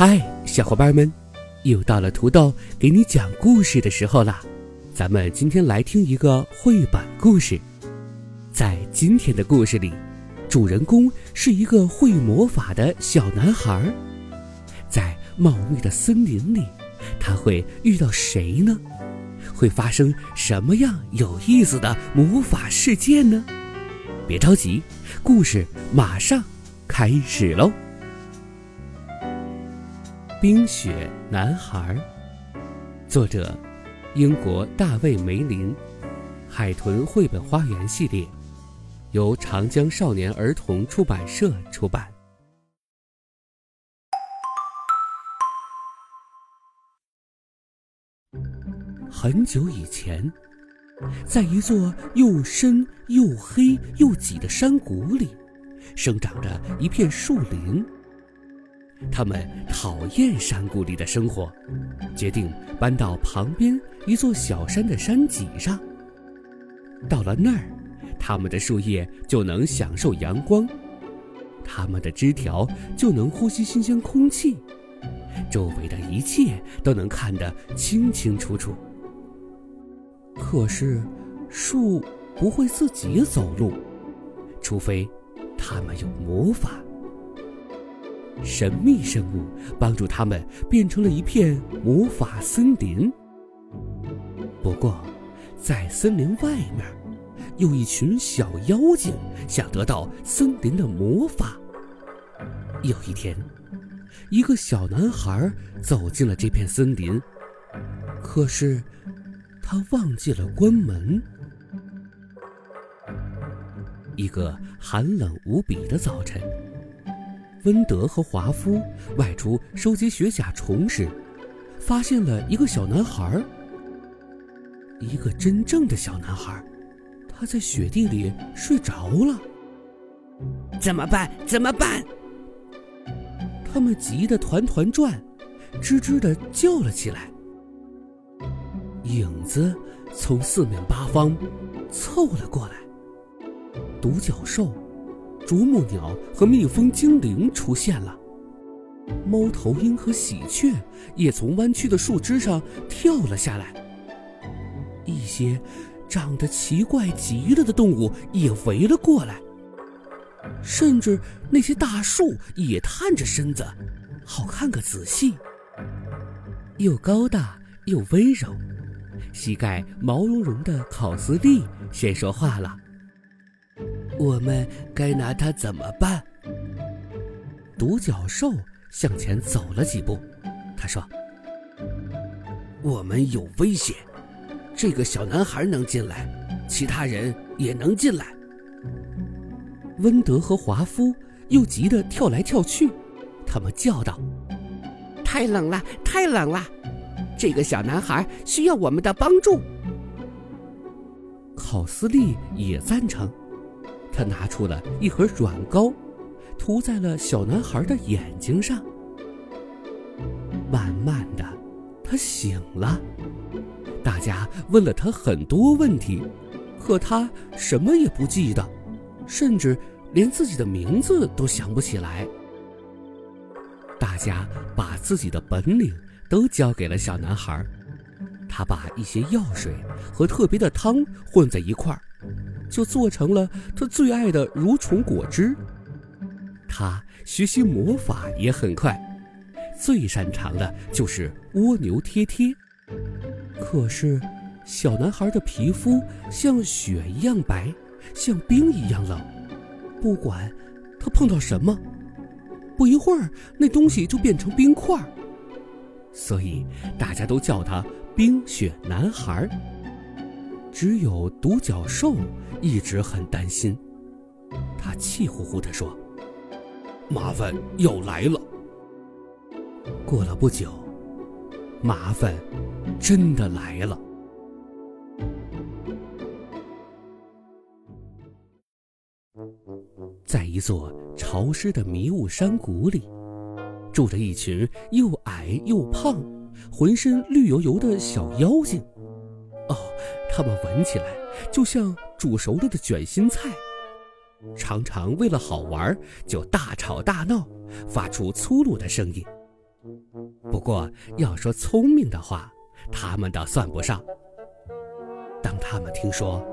嗨，小伙伴们，又到了土豆给你讲故事的时候啦！咱们今天来听一个绘本故事。在今天的故事里，主人公是一个会魔法的小男孩。在茂密的森林里，他会遇到谁呢？会发生什么样有意思的魔法事件呢？别着急，故事马上开始喽！冰雪男孩，作者：英国大卫·梅林，海豚绘本花园系列，由长江少年儿童出版社出版。很久以前，在一座又深又黑又挤的山谷里，生长着一片树林。他们讨厌山谷里的生活，决定搬到旁边一座小山的山脊上。到了那儿，他们的树叶就能享受阳光，他们的枝条就能呼吸新鲜空气，周围的一切都能看得清清楚楚。可是，树不会自己走路，除非它们有魔法。神秘生物帮助他们变成了一片魔法森林。不过，在森林外面，有一群小妖精想得到森林的魔法。有一天，一个小男孩走进了这片森林，可是他忘记了关门。一个寒冷无比的早晨。温德和华夫外出收集雪甲虫时，发现了一个小男孩。一个真正的小男孩，他在雪地里睡着了。怎么办？怎么办？他们急得团团转，吱吱的叫了起来。影子从四面八方凑了过来，独角兽。啄木鸟和蜜蜂精灵出现了，猫头鹰和喜鹊也从弯曲的树枝上跳了下来。一些长得奇怪极了的动物也围了过来，甚至那些大树也探着身子，好看个仔细。又高大又温柔，膝盖毛茸茸的考斯蒂先说话了。我们该拿它怎么办？独角兽向前走了几步，他说：“我们有危险，这个小男孩能进来，其他人也能进来。”温德和华夫又急得跳来跳去，他们叫道：“太冷了，太冷了！这个小男孩需要我们的帮助。”考斯利也赞成。他拿出了一盒软膏，涂在了小男孩的眼睛上。慢慢的，他醒了。大家问了他很多问题，可他什么也不记得，甚至连自己的名字都想不起来。大家把自己的本领都交给了小男孩，他把一些药水和特别的汤混在一块儿。就做成了他最爱的蠕虫果汁。他学习魔法也很快，最擅长的就是蜗牛贴贴。可是，小男孩的皮肤像雪一样白，像冰一样冷。不管他碰到什么，不一会儿那东西就变成冰块。所以大家都叫他冰雪男孩。只有独角兽一直很担心，他气呼呼地说：“麻烦要来了。”过了不久，麻烦真的来了。在一座潮湿的迷雾山谷里，住着一群又矮又胖、浑身绿油油的小妖精。哦，它们闻起来就像煮熟了的卷心菜，常常为了好玩就大吵大闹，发出粗鲁的声音。不过要说聪明的话，他们倒算不上。当他们听说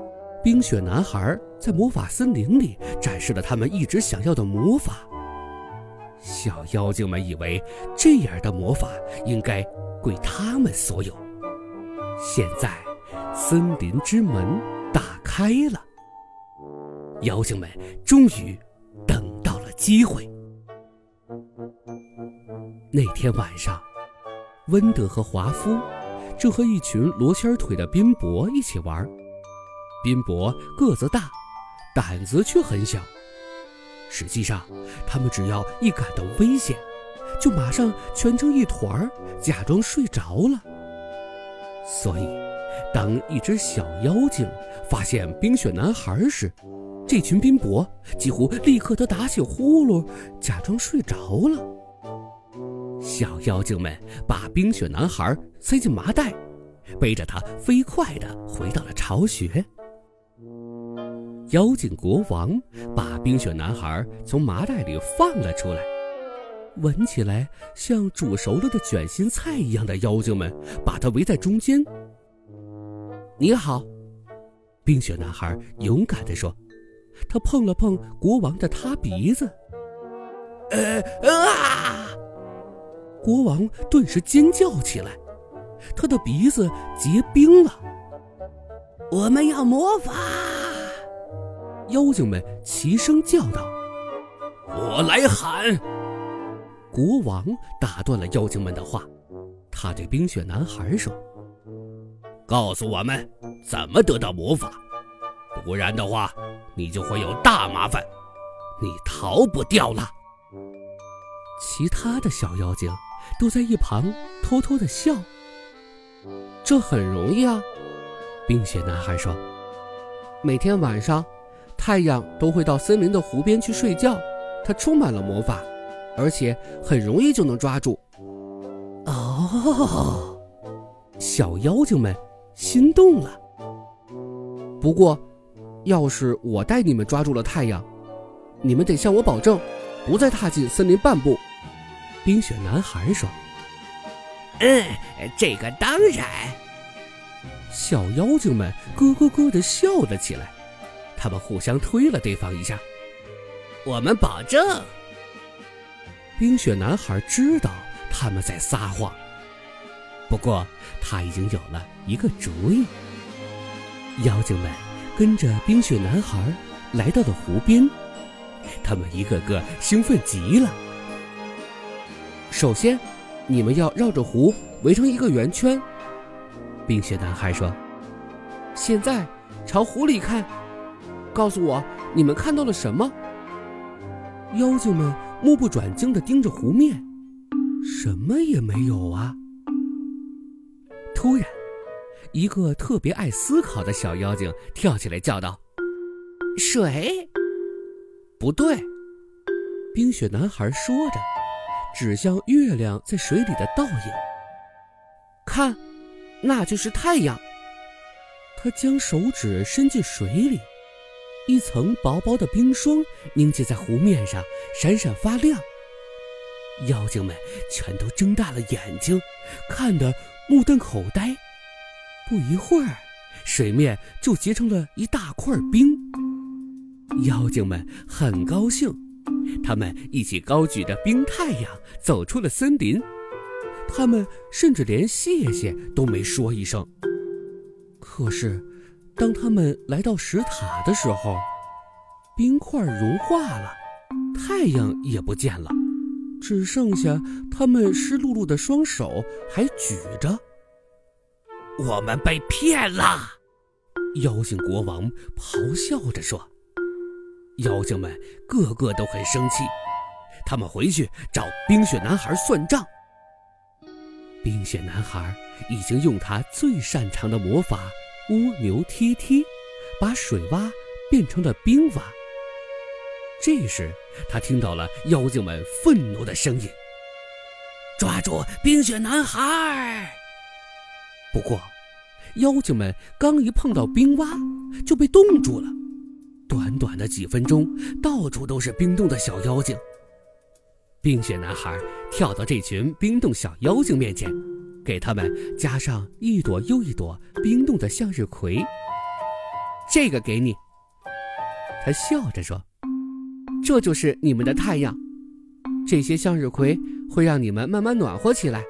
冰雪男孩在魔法森林里展示了他们一直想要的魔法，小妖精们以为这样的魔法应该归他们所有。现在，森林之门打开了，妖精们终于等到了机会。那天晚上，温德和华夫正和一群罗圈腿的宾博一起玩。宾博个子大，胆子却很小。实际上，他们只要一感到危险，就马上蜷成一团儿，假装睡着了。所以，当一只小妖精发现冰雪男孩时，这群宾博几乎立刻都打起呼噜，假装睡着了。小妖精们把冰雪男孩塞进麻袋，背着他飞快地回到了巢穴。妖精国王把冰雪男孩从麻袋里放了出来，闻起来像煮熟了的卷心菜一样的妖精们把他围在中间。你好，冰雪男孩勇敢地说，他碰了碰国王的塌鼻子。呃啊！国王顿时尖叫起来，他的鼻子结冰了。我们要魔法！妖精们齐声叫道：“我来喊！”国王打断了妖精们的话，他对冰雪男孩说：“告诉我们怎么得到魔法，不然的话，你就会有大麻烦，你逃不掉了。”其他的小妖精。都在一旁偷偷的笑。这很容易啊，冰雪男孩说：“每天晚上，太阳都会到森林的湖边去睡觉，它充满了魔法，而且很容易就能抓住。”哦，小妖精们心动了。不过，要是我带你们抓住了太阳，你们得向我保证，不再踏进森林半步。冰雪男孩说：“嗯，这个当然。”小妖精们咯咯咯的笑了起来，他们互相推了对方一下。我们保证。冰雪男孩知道他们在撒谎，不过他已经有了一个主意。妖精们跟着冰雪男孩来到了湖边，他们一个个兴奋极了。首先，你们要绕着湖围成一个圆圈。冰雪男孩说：“现在朝湖里看，告诉我你们看到了什么？”妖精们目不转睛地盯着湖面，什么也没有啊。突然，一个特别爱思考的小妖精跳起来叫道：“水？不对！”冰雪男孩说着。指向月亮在水里的倒影，看，那就是太阳。他将手指伸进水里，一层薄薄的冰霜凝结在湖面上，闪闪发亮。妖精们全都睁大了眼睛，看得目瞪口呆。不一会儿，水面就结成了一大块冰。妖精们很高兴。他们一起高举着冰太阳走出了森林，他们甚至连谢谢都没说一声。可是，当他们来到石塔的时候，冰块融化了，太阳也不见了，只剩下他们湿漉漉的双手还举着。我们被骗了！妖精国王咆哮着说。妖精们个个都很生气，他们回去找冰雪男孩算账。冰雪男孩已经用他最擅长的魔法——蜗牛踢踢，把水洼变成了冰洼。这时，他听到了妖精们愤怒的声音：“抓住冰雪男孩！”不过，妖精们刚一碰到冰蛙，就被冻住了。短短的几分钟，到处都是冰冻的小妖精。冰雪男孩跳到这群冰冻小妖精面前，给他们加上一朵又一朵冰冻的向日葵。这个给你，他笑着说：“这就是你们的太阳。这些向日葵会让你们慢慢暖和起来，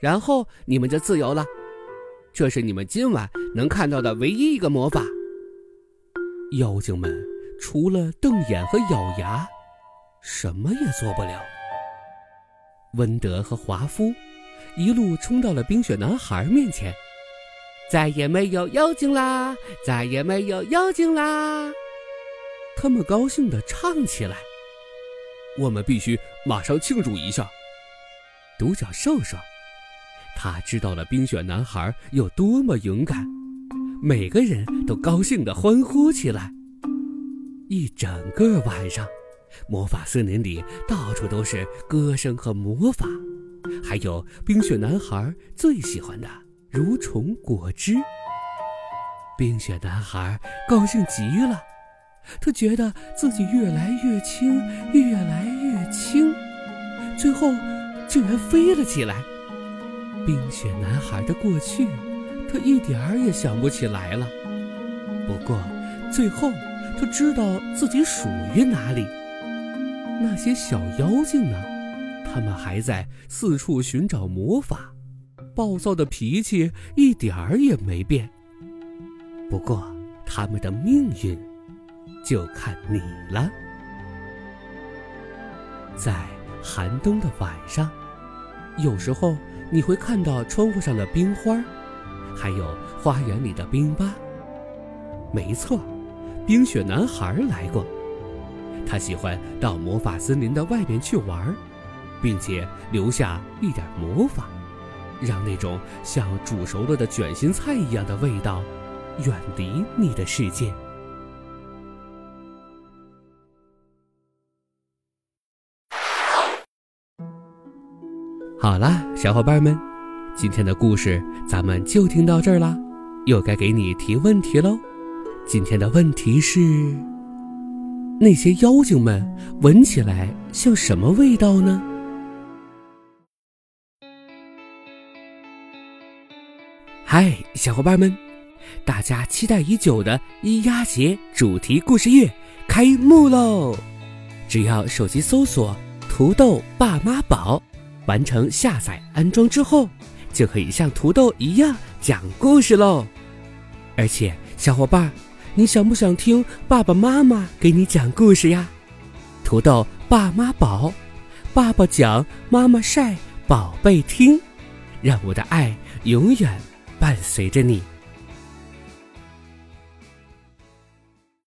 然后你们就自由了。这是你们今晚能看到的唯一一个魔法。”妖精们除了瞪眼和咬牙，什么也做不了。温德和华夫一路冲到了冰雪男孩面前，再也没有妖精啦，再也没有妖精啦！他们高兴地唱起来。我们必须马上庆祝一下，独角兽说：“他知道了冰雪男孩有多么勇敢。”每个人都高兴地欢呼起来。一整个晚上，魔法森林里到处都是歌声和魔法，还有冰雪男孩最喜欢的蠕虫果汁。冰雪男孩高兴极了，他觉得自己越来越轻，越来越轻，最后竟然飞了起来。冰雪男孩的过去。他一点儿也想不起来了。不过，最后他知道自己属于哪里。那些小妖精呢？他们还在四处寻找魔法，暴躁的脾气一点儿也没变。不过，他们的命运就看你了。在寒冬的晚上，有时候你会看到窗户上的冰花。还有花园里的冰吧。没错，冰雪男孩来过。他喜欢到魔法森林的外面去玩，并且留下一点魔法，让那种像煮熟了的卷心菜一样的味道远离你的世界。好啦，小伙伴们。今天的故事咱们就听到这儿啦，又该给你提问题喽。今天的问题是：那些妖精们闻起来像什么味道呢？嗨，小伙伴们，大家期待已久的咿呀节主题故事月开幕喽！只要手机搜索“土豆爸妈宝”，完成下载安装之后。就可以像土豆一样讲故事喽，而且小伙伴，你想不想听爸爸妈妈给你讲故事呀？土豆爸妈宝，爸爸讲，妈妈晒，宝贝听，让我的爱永远伴随着你。